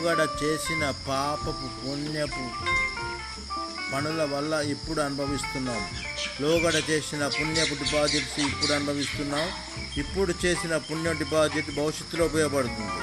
లోగడ చేసిన పాపపు పుణ్యపు పనుల వల్ల ఇప్పుడు అనుభవిస్తున్నాం. లోగడ చేసిన పుణ్యపు డిపాజిట్స్ ఇప్పుడు అనుభవిస్తున్నాం. ఇప్పుడు చేసిన పుణ్య డిపాజిట్ భవిష్యత్తులో ఉపయోగపడుతుంది.